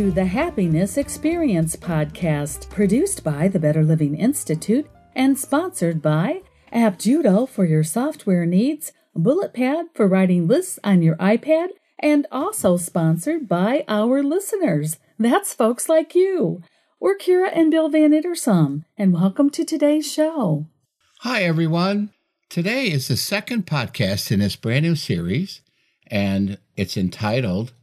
To the Happiness Experience podcast, produced by the Better Living Institute and sponsored by App Judo for your software needs, Bullet Pad for writing lists on your iPad, and also sponsored by our listeners. That's folks like you. We're Kira and Bill Van Ittersum, and welcome to today's show. Hi, everyone. Today is the second podcast in this brand new series, and it's entitled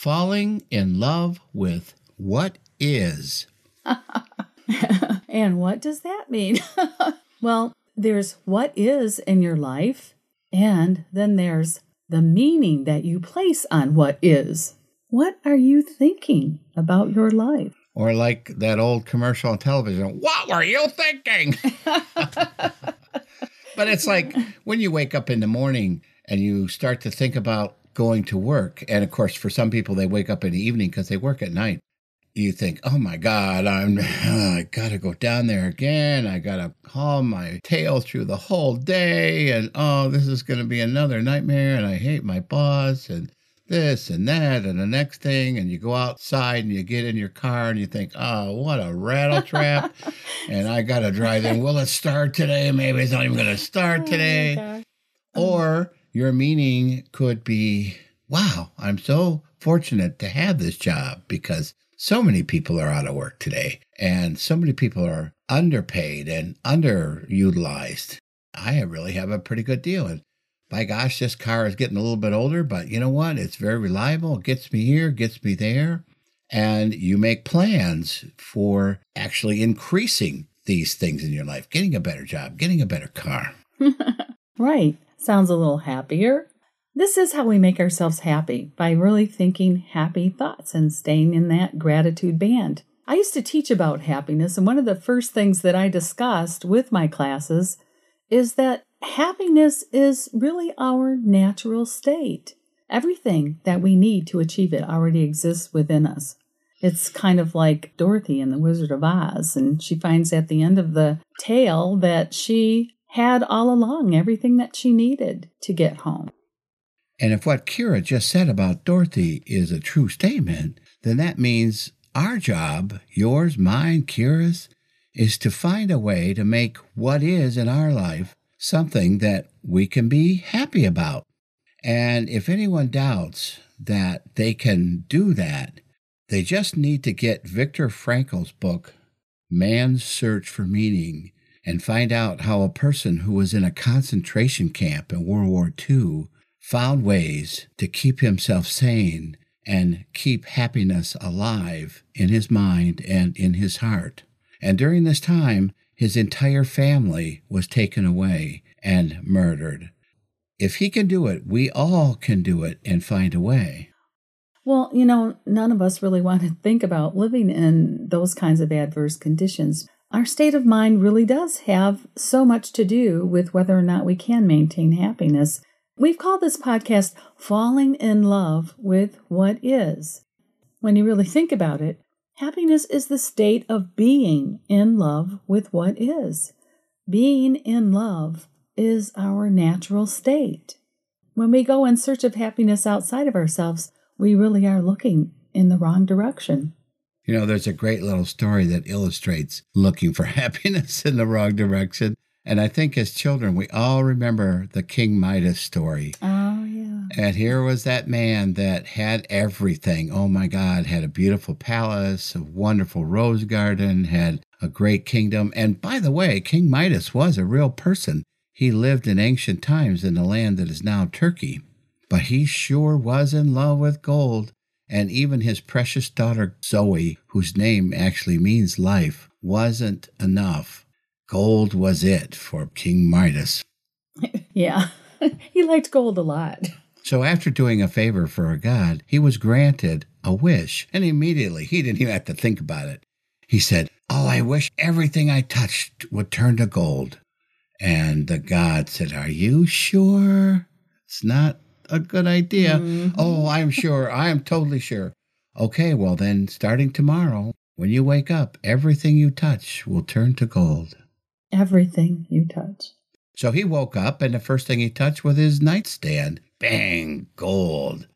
Falling in Love with What Is. and what does that mean? well, there's what is in your life, and then there's the meaning that you place on what is. What are you thinking about your life? Or like that old commercial on television, what were you thinking? but it's like when you wake up in the morning and you start to think about going to work. And of course, for some people, they wake up in the evening because they work at night. You think, oh my God, I'm, I gotta go down there again. I gotta haul my tail through the whole day. And oh, this is gonna be another nightmare. And I hate my boss and this and that and the next thing. And you go outside and you get in your car and you think, oh, what a rattle trap. and I gotta drive in. Will it start today? Maybe it's not even gonna start oh today. Oh or your meaning could be, wow, I'm so fortunate to have this job because so many people are out of work today and so many people are underpaid and underutilized. I really have a pretty good deal. And by gosh, this car is getting a little bit older, but you know what? It's very reliable. It gets me here, gets me there. And you make plans for actually increasing these things in your life, getting a better job, getting a better car. right sounds a little happier. This is how we make ourselves happy by really thinking happy thoughts and staying in that gratitude band. I used to teach about happiness, and one of the first things that I discussed with my classes is that happiness is really our natural state. Everything that we need to achieve it already exists within us. It's kind of like Dorothy in The Wizard of Oz, and she finds at the end of the tale that she had all along everything that she needed to get home. And if what Kira just said about Dorothy is a true statement, then that means our job, yours, mine, Kira's, is to find a way to make what is in our life something that we can be happy about. And if anyone doubts that they can do that, they just need to get Viktor Frankl's book, Man's Search for Meaning, and find out how a person who was in a concentration camp in World War II found ways to keep himself sane and keep happiness alive in his mind and in his heart. And during this time, his entire family was taken away and murdered. If he can do it, we all can do it and find a way. Well, you know, none of us really want to think about living in those kinds of adverse conditions. Our state of mind really does have so much to do with whether or not we can maintain happiness. We've called this podcast Falling in Love with What Is. When you really think about it, happiness is the state of being in love with what is. Being in love is our natural state. When we go in search of happiness outside of ourselves, we really are looking in the wrong direction. You know, there's a great little story that illustrates looking for happiness in the wrong direction. And I think as children, we all remember the King Midas story. Oh, yeah. And here was that man that had everything. Oh, my God, had a beautiful palace, a wonderful rose garden, had a great kingdom. And by the way, King Midas was a real person. He lived in ancient times in the land that is now Turkey. But he sure was in love with gold and even his precious daughter Zoe, whose name actually means life, wasn't enough. Gold was it for King Midas. yeah, he liked gold a lot. So after doing a favor for a god, he was granted a wish, and immediately he didn't even have to think about it. He said, Oh, I wish everything I touched would turn to gold. And the god said, Are you sure? It's not a good idea. Mm-hmm. Oh, I'm sure. I am totally sure. Okay, well, then, starting tomorrow, when you wake up, everything you touch will turn to gold. Everything you touch. So he woke up, and the first thing he touched was his nightstand. Bang, gold.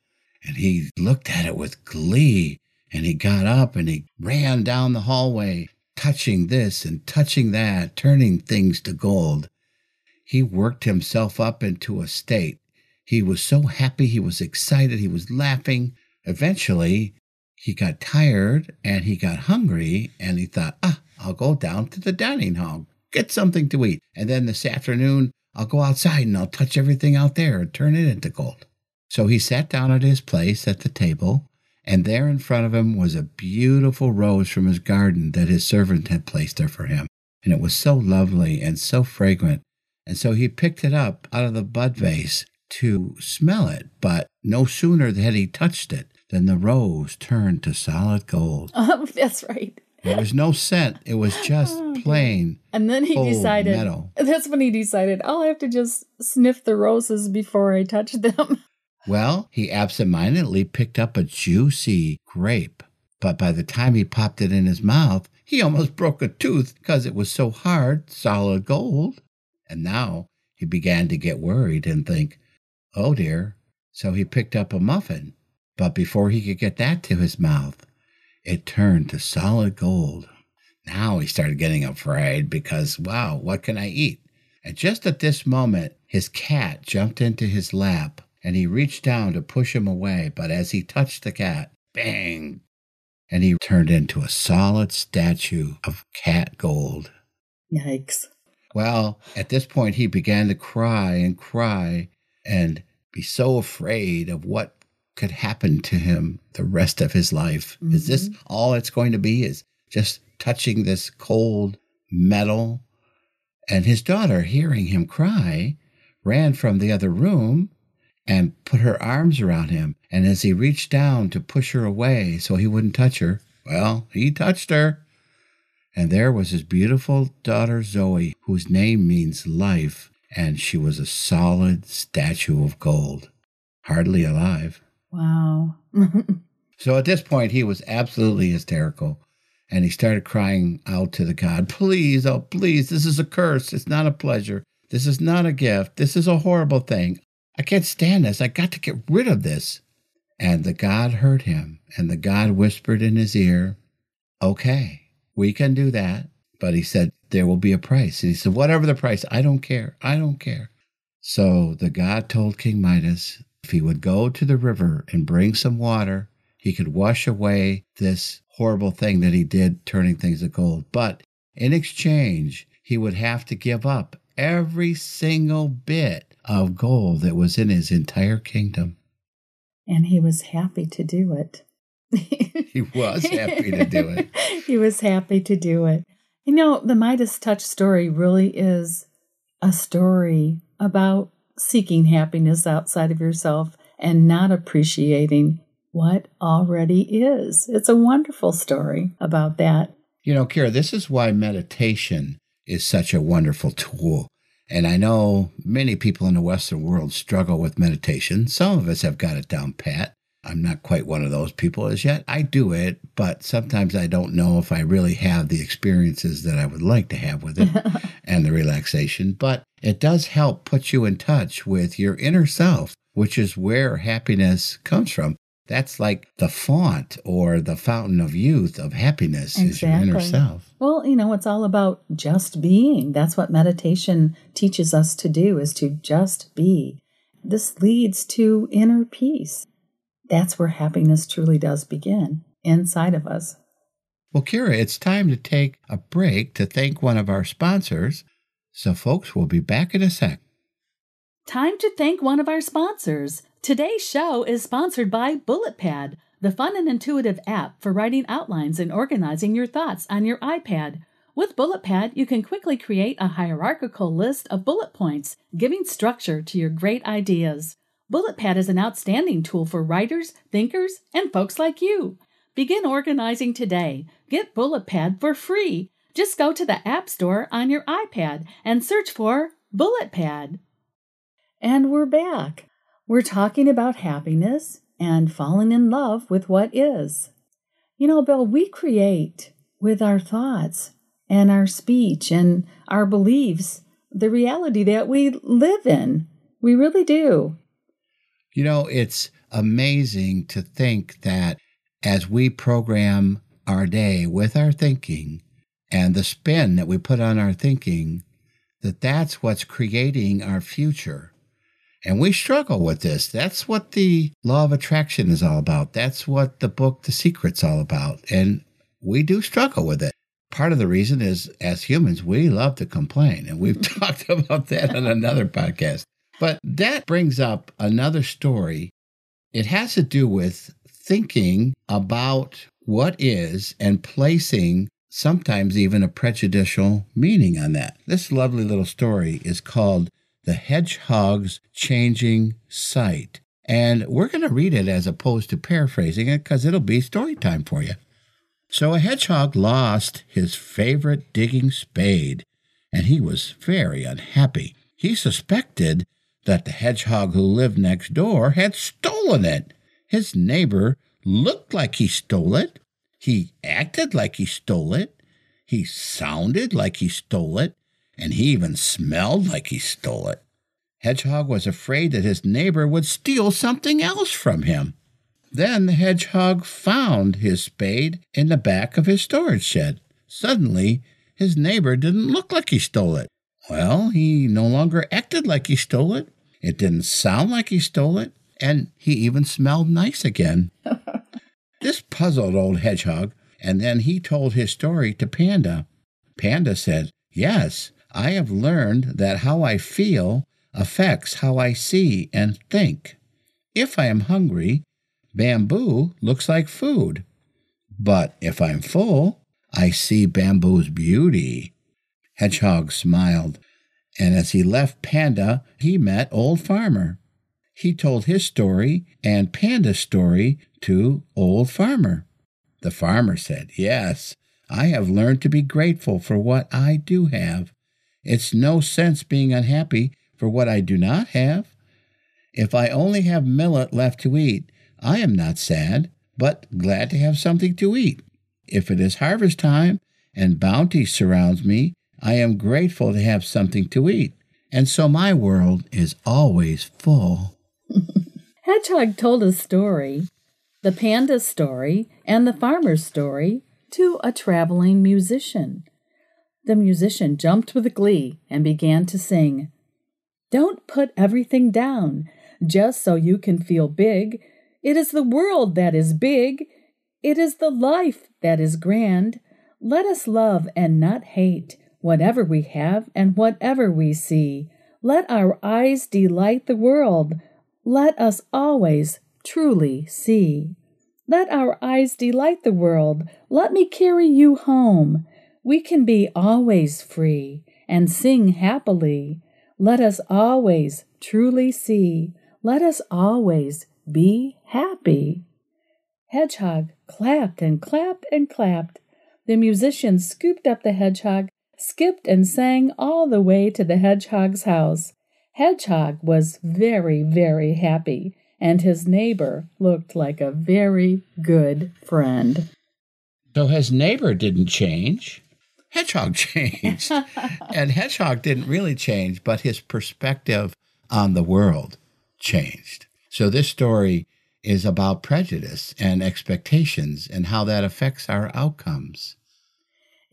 And he looked at it with glee. And he got up and he ran down the hallway, touching this and touching that, turning things to gold. He worked himself up into a state. He was so happy, he was excited, he was laughing. Eventually, he got tired and he got hungry and he thought, ah, I'll go down to the dining hall, get something to eat. And then this afternoon, I'll go outside and I'll touch everything out there and turn it into gold. So he sat down at his place at the table, and there in front of him was a beautiful rose from his garden that his servant had placed there for him. And it was so lovely and so fragrant. And so he picked it up out of the bud vase to smell it, but no sooner had he touched it than the rose turned to solid gold. Oh, that's right. There was no scent. It was just Oh, plain. And then he decided metal. that's when he decided I'll have to just sniff the roses before I touch them. Well, he absentmindedly picked up a juicy grape, but by the time he popped it in his mouth, he almost broke a tooth because it was so hard, solid gold. And now he began to get worried and think, oh dear. So he picked up a muffin, but before he could get that to his mouth, it turned to solid gold. Now he started getting afraid because, wow, what can I eat? And just at this moment, his cat jumped into his lap and he reached down to push him away. But as he touched the cat, bang! And he turned into a solid statue of cat gold. Yikes. Well, at this point, he began to cry and cry and be so afraid of what could happen to him the rest of his life. Is this mm-hmm. all it's going to be? Is just touching this cold metal? And his daughter, hearing him cry, ran from the other room and put her arms around him. And as he reached down to push her away so he wouldn't touch her, well, he touched her. And there was his beautiful daughter Zoe, whose name means life, and she was a solid statue of gold, hardly alive. Wow. So at this point, he was absolutely hysterical. And he started crying out to the God, Please, oh, please, this is a curse. It's not a pleasure. This is not a gift. This is a horrible thing. I can't stand this. I got to get rid of this. And the God heard him, and the God whispered in his ear, Okay, we can do that. But he said, There will be a price. And he said, Whatever the price, I don't care. I don't care. So the God told King Midas if he would go to the river and bring some water, he could wash away this horrible thing that he did, turning things to gold. But in exchange, he would have to give up every single bit of gold that was in his entire kingdom. and he was happy to do it. He was happy to do it. he was happy to do it. You know, the Midas Touch story really is a story about seeking happiness outside of yourself and not appreciating what already is. It's a wonderful story about that. You know, Kira, this is why meditation is such a wonderful tool. And I know many people in the Western world struggle with meditation. Some of us have got it down pat. I'm not quite one of those people as yet. I do it, but sometimes I don't know if I really have the experiences that I would like to have with it and the relaxation. But it does help put you in touch with your inner self, which is where happiness comes from. That's like the font or the fountain of youth of happiness is your inner self. Well, you know, it's all about just being. That's what meditation teaches us to do is to just be. This leads to inner peace. That's where happiness truly does begin inside of us. Well, Kira, it's time to take a break to thank one of our sponsors. So, folks, we'll be back in a sec. Time to thank one of our sponsors. Today's show is sponsored by BulletPad, the fun and intuitive app for writing outlines and organizing your thoughts on your iPad. With BulletPad, you can quickly create a hierarchical list of bullet points, giving structure to your great ideas. BulletPad is an outstanding tool for writers, thinkers, and folks like you. Begin organizing today. Get BulletPad for free. Just go to the App Store on your iPad and search for BulletPad. And we're back. We're talking about happiness and falling in love with what is. You know, Bill, we create with our thoughts and our speech and our beliefs the reality that we live in. We really do. You know, it's amazing to think that as we program our day with our thinking and the spin that we put on our thinking, that that's what's creating our future. And we struggle with this. That's what the law of attraction is all about. That's what the book The Secret's all about. And we do struggle with it. Part of the reason is as humans, we love to complain. And we've talked about that on another podcast. But that brings up another story. It has to do with thinking about what is and placing sometimes even a prejudicial meaning on that. This lovely little story is called The Hedgehog's Changing Sight. And we're going to read it as opposed to paraphrasing it because it'll be story time for you. So a hedgehog lost his favorite digging spade, and he was very unhappy. He suspected that the hedgehog who lived next door had stolen it. His neighbor looked like he stole it, he acted like he stole it. He sounded like he stole it. And he even smelled like he stole it. Hedgehog was afraid that his neighbor would steal something else from him. Then the hedgehog found his spade in the back of his storage shed. Suddenly, his neighbor didn't look like he stole it. Well, he no longer acted like he stole it. It didn't sound like he stole it. And he even smelled nice again. This puzzled old Hedgehog, and then he told his story to Panda. Panda said, Yes, I have learned that how I feel affects how I see and think. If I am hungry, bamboo looks like food. But if I'm full, I see bamboo's beauty. Hedgehog smiled, and as he left Panda, he met Old Farmer he told his story and Panda's story to Old Farmer. The farmer said, Yes, I have learned to be grateful for what I do have. It's no sense being unhappy for what I do not have. If I only have millet left to eat, I am not sad, but glad to have something to eat. If it is harvest time and bounty surrounds me, I am grateful to have something to eat. And so my world is always full. Hedgehog told a story, the panda story, and the farmer's story, to a traveling musician. The musician jumped with glee and began to sing. Don't put everything down just so you can feel big. It is the world that is big. It is the life that is grand. Let us love and not hate whatever we have and whatever we see. Let our eyes delight the world let us always truly see. Let our eyes delight the world. Let me carry you home. We can be always free and sing happily. Let us always truly see. Let us always be happy. Hedgehog clapped and clapped and clapped. The musician scooped up the hedgehog, skipped and sang all the way to the hedgehog's house. Hedgehog was very, very happy, and his neighbor looked like a very good friend. So his neighbor didn't change. Hedgehog changed. and Hedgehog didn't really change, but his perspective on the world changed. So this story is about prejudice and expectations and how that affects our outcomes.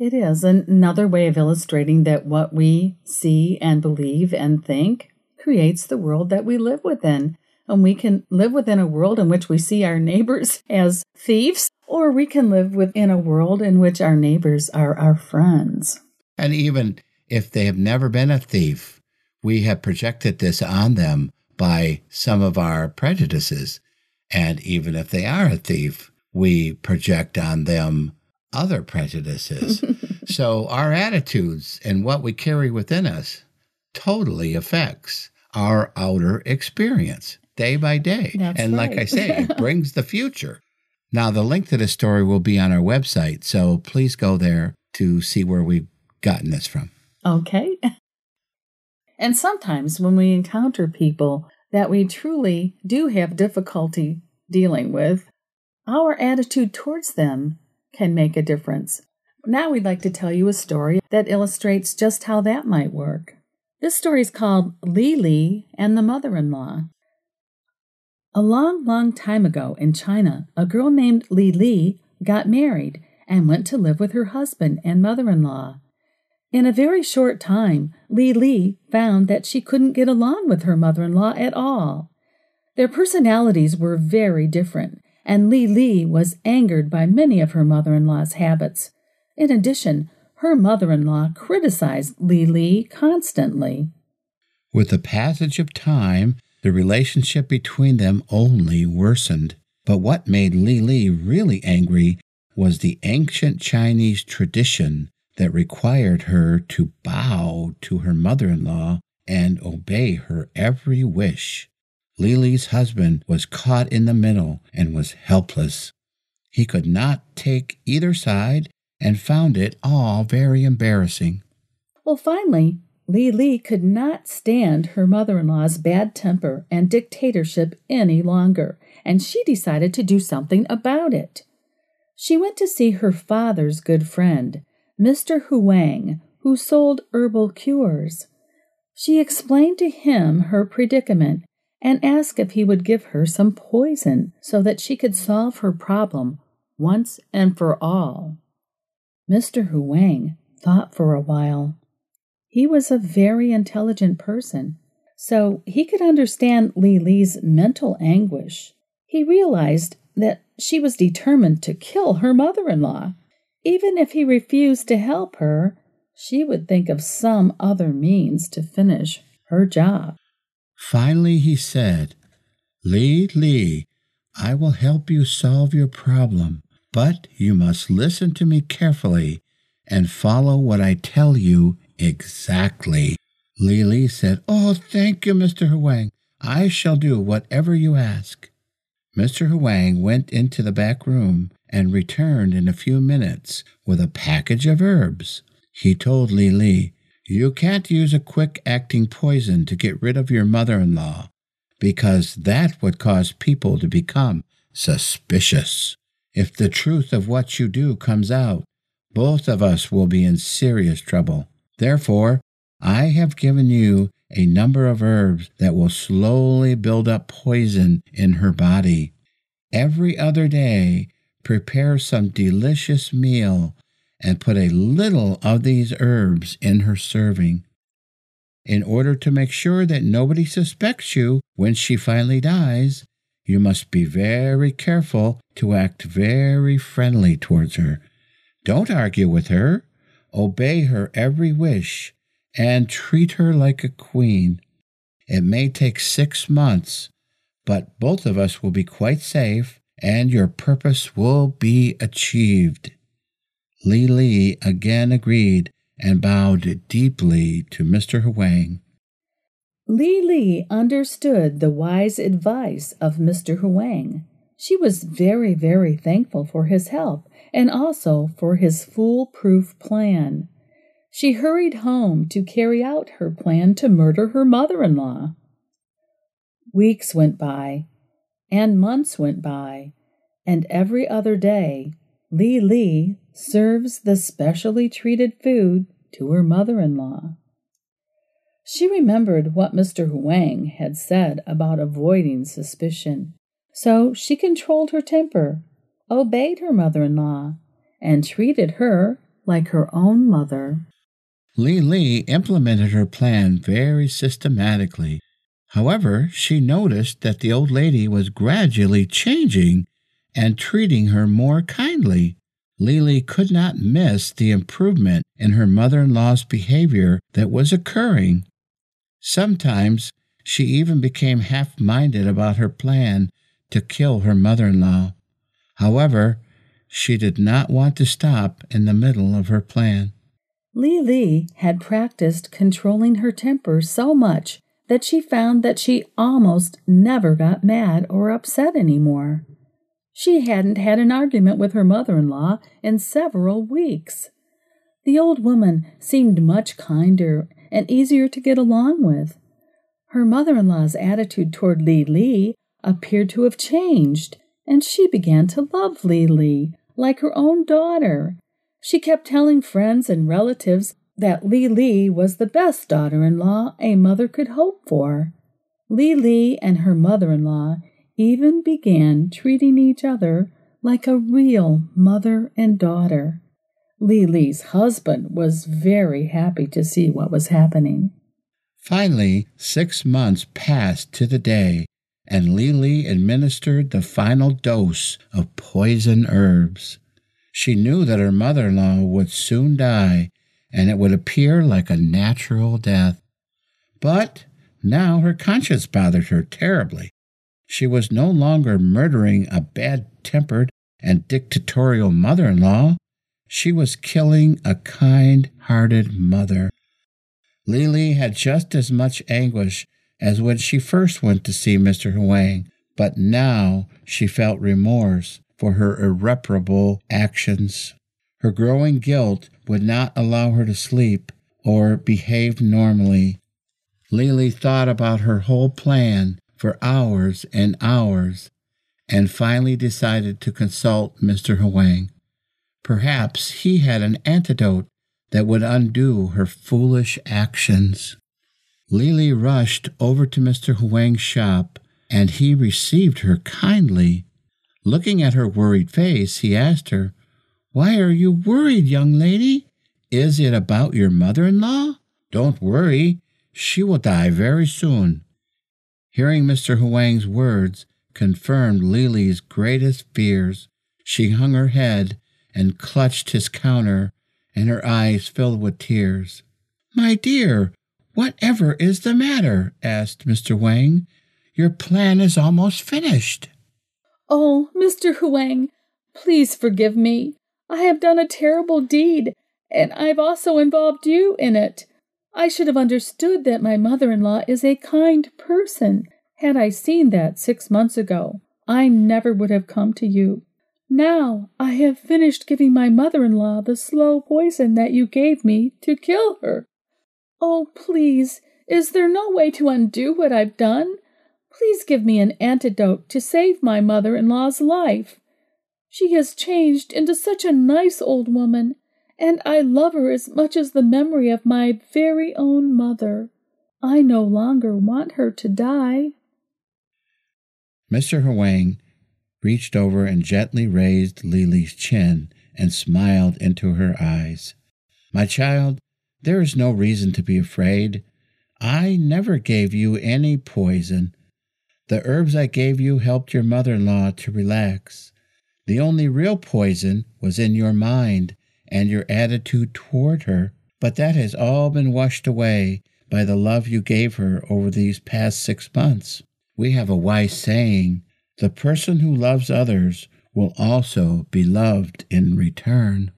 It is another way of illustrating that what we see and believe and think creates the world that we live within. And we can live within a world in which we see our neighbors as thieves, or we can live within a world in which our neighbors are our friends. And even if they have never been a thief, we have projected this on them by some of our prejudices. And even if they are a thief, we project on them other prejudices. so our attitudes and what we carry within us totally affects our outer experience day by day. That's and right. like I say, it brings the future. Now, the link to this story will be on our website, so please go there to see where we've gotten this from. Okay. And sometimes when we encounter people that we truly do have difficulty dealing with, our attitude towards them can make a difference. Now we'd like to tell you a story that illustrates just how that might work. This story is called Lily and the Mother in Law. A long, long time ago in China, a girl named Li Li got married and went to live with her husband and mother in law. In a very short time, Li Li found that she couldn't get along with her mother in law at all. Their personalities were very different, and Li Li was angered by many of her mother in law's habits. In addition, her mother in law criticized Li Li constantly. With the passage of time, the relationship between them only worsened. But what made Li Li really angry was the ancient Chinese tradition that required her to bow to her mother in law and obey her every wish. Li Li's husband was caught in the middle and was helpless. He could not take either side and found it all very embarrassing. Well, finally, Li Li could not stand her mother in law's bad temper and dictatorship any longer, and she decided to do something about it. She went to see her father's good friend, Mr. Huang, who sold herbal cures. She explained to him her predicament and asked if he would give her some poison so that she could solve her problem once and for all. Mr. Huang thought for a while. He was a very intelligent person, so he could understand Li Li's mental anguish. He realized that she was determined to kill her mother in law. Even if he refused to help her, she would think of some other means to finish her job. Finally, he said, Li Li, I will help you solve your problem, but you must listen to me carefully and follow what I tell you exactly. Li Li said, Oh, thank you, Mr. Huang. I shall do whatever you ask. Mr. Huang went into the back room and returned in a few minutes with a package of herbs. He told Li Li, You can't use a quick acting poison to get rid of your mother in law, because that would cause people to become suspicious. If the truth of what you do comes out, both of us will be in serious trouble. Therefore, I have given you a number of herbs that will slowly build up poison in her body. Every other day, prepare some delicious meal and put a little of these herbs in her serving. In order to make sure that nobody suspects you when she finally dies, you must be very careful to act very friendly towards her. Don't argue with her. Obey her every wish and treat her like a queen. It may take six months, but both of us will be quite safe and your purpose will be achieved. Li Li again agreed and bowed deeply to Mr. Huang. Li Li understood the wise advice of Mr. Huang. She was very, very thankful for his help and also for his foolproof plan. She hurried home to carry out her plan to murder her mother in law. Weeks went by, and months went by, and every other day, Li Li serves the specially treated food to her mother in law. She remembered what Mr. Huang had said about avoiding suspicion, so she controlled her temper, obeyed her mother in law, and treated her like her own mother. Li Li implemented her plan very systematically. However, she noticed that the old lady was gradually changing and treating her more kindly. Li Li could not miss the improvement in her mother in law's behavior that was occurring. Sometimes she even became half minded about her plan to kill her mother in law. However, she did not want to stop in the middle of her plan. Li Li had practiced controlling her temper so much that she found that she almost never got mad or upset anymore. She hadn't had an argument with her mother in law in several weeks. The old woman seemed much kinder and easier to get along with. Her mother in law's attitude toward Li Li appeared to have changed, and she began to love Li Li like her own daughter she kept telling friends and relatives that Li Li was the best daughter in law a mother could hope for. Li Li and her mother in law even began treating each other like a real mother and daughter. Lily's husband was very happy to see what was happening. Finally, six months passed to the day, and Lily administered the final dose of poison herbs. She knew that her mother in law would soon die, and it would appear like a natural death. But now her conscience bothered her terribly. She was no longer murdering a bad tempered and dictatorial mother in law. She was killing a kind hearted mother. Lily had just as much anguish as when she first went to see Mr. Huang, but now she felt remorse for her irreparable actions. Her growing guilt would not allow her to sleep or behave normally. Lily thought about her whole plan for hours and hours and finally decided to consult Mr. Huang. Perhaps he had an antidote that would undo her foolish actions. Lily rushed over to Mr. Huang's shop, and he received her kindly. Looking at her worried face, he asked her, Why are you worried, young lady? Is it about your mother in law? Don't worry, she will die very soon. Hearing Mr. Huang's words confirmed Lily's greatest fears. She hung her head and clutched his counter, and her eyes filled with tears. My dear, whatever is the matter? asked Mr. Huang. Your plan is almost finished. Oh, Mr. Huang, please forgive me. I have done a terrible deed, and I've also involved you in it. I should have understood that my mother in law is a kind person. Had I seen that six months ago, I never would have come to you. Now I have finished giving my mother in law the slow poison that you gave me to kill her. Oh, please, is there no way to undo what I've done? Please give me an antidote to save my mother in law's life. She has changed into such a nice old woman, and I love her as much as the memory of my very own mother. I no longer want her to die. Mr. Huang reached over and gently raised Lily's chin and smiled into her eyes. My child, there is no reason to be afraid. I never gave you any poison. The herbs I gave you helped your mother in law to relax. The only real poison was in your mind and your attitude toward her, but that has all been washed away by the love you gave her over these past six months. We have a wise saying the person who loves others will also be loved in return.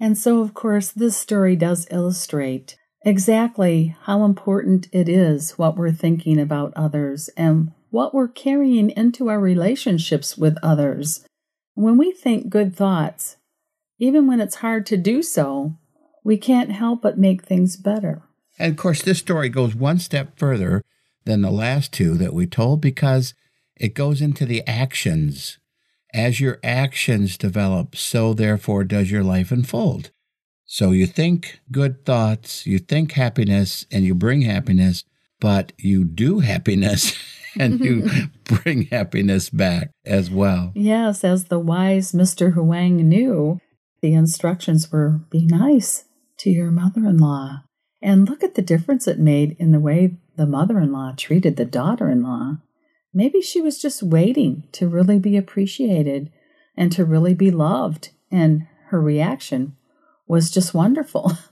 And so, of course, this story does illustrate exactly how important it is what we're thinking about others and what we're carrying into our relationships with others. When we think good thoughts, even when it's hard to do so, we can't help but make things better. And of course, this story goes one step further than the last two that we told because it goes into the actions. As your actions develop, so therefore does your life unfold. So you think good thoughts, you think happiness, and you bring happiness, but you do happiness and you bring happiness back as well. Yes, as the wise Mr. Huang knew, the instructions were be nice to your mother in law. And look at the difference it made in the way the mother in law treated the daughter in law. Maybe she was just waiting to really be appreciated and to really be loved, and her reaction was just wonderful.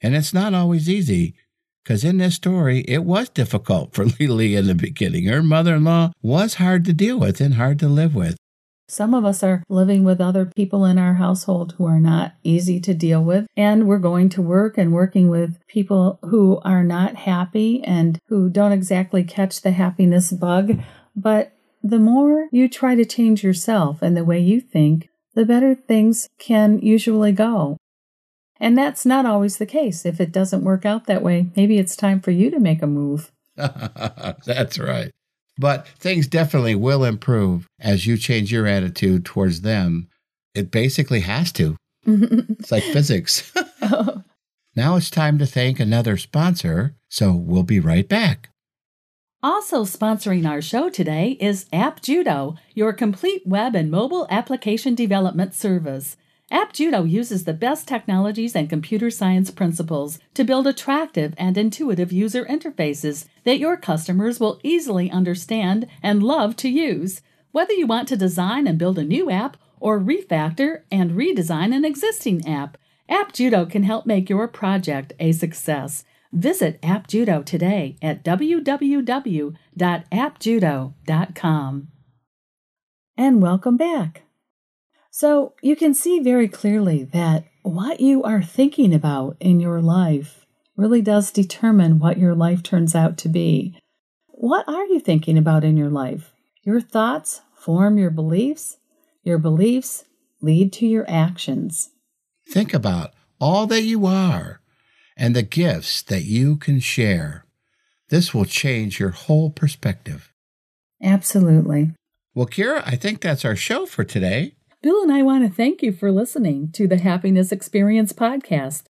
And it's not always easy because in this story, it was difficult for Lily in the beginning. Her mother in law was hard to deal with and hard to live with. Some of us are living with other people in our household who are not easy to deal with, and we're going to work and working with people who are not happy and who don't exactly catch the happiness bug. But the more you try to change yourself and the way you think, the better things can usually go. And that's not always the case. If it doesn't work out that way, maybe it's time for you to make a move. that's right. But things definitely will improve as you change your attitude towards them. It basically has to. it's like physics. oh. Now it's time to thank another sponsor, so we'll be right back. Also sponsoring our show today is AppJudo, your complete web and mobile application development service. App Judo uses the best technologies and computer science principles to build attractive and intuitive user interfaces that your customers will easily understand and love to use. Whether you want to design and build a new app or refactor and redesign an existing app, AppJudo can help make your project a success. Visit AppJudo today at www.appjudo.com. And welcome back. So, you can see very clearly that what you are thinking about in your life really does determine what your life turns out to be. What are you thinking about in your life? Your thoughts form your beliefs, your beliefs lead to your actions. Think about all that you are and the gifts that you can share. This will change your whole perspective. Absolutely. Well, Kira, I think that's our show for today. Bill and I want to thank you for listening to the Happiness Experience podcast.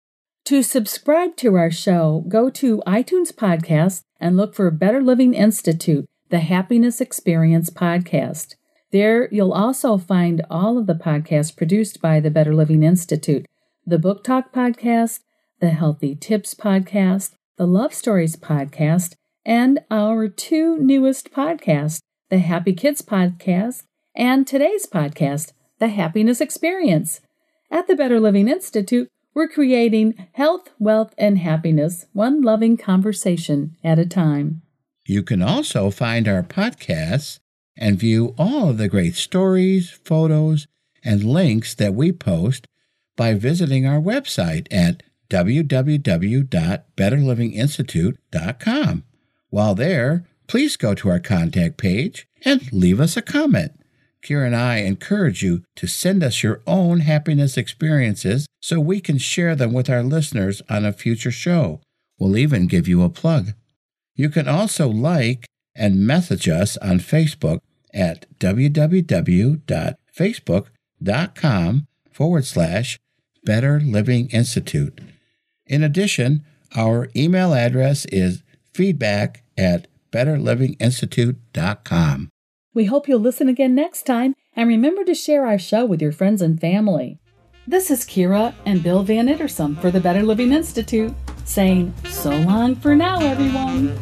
To subscribe to our show, go to iTunes Podcast and look for Better Living Institute, the Happiness Experience podcast. There, you'll also find all of the podcasts produced by the Better Living Institute the Book Talk podcast, the Healthy Tips podcast, the Love Stories podcast, and our two newest podcasts, the Happy Kids podcast and today's podcast, The Happiness Experience. At the Better Living Institute, we're creating health, wealth, and happiness, one loving conversation at a time. You can also find our podcasts and view all of the great stories, photos, and links that we post by visiting our website at www.betterlivinginstitute.com. While there, please go to our contact page and leave us a comment. Kira and I encourage you to send us your own happiness experiences so we can share them with our listeners on a future show. We'll even give you a plug. You can also like and message us on Facebook at www.facebook.com forward slash Better Living Institute. In addition, our email address is feedback at betterlivinginstitute.com. We hope you'll listen again next time and remember to share our show with your friends and family. This is Kira and Bill Van Ittersum for the Better Living Institute saying so long for now, everyone.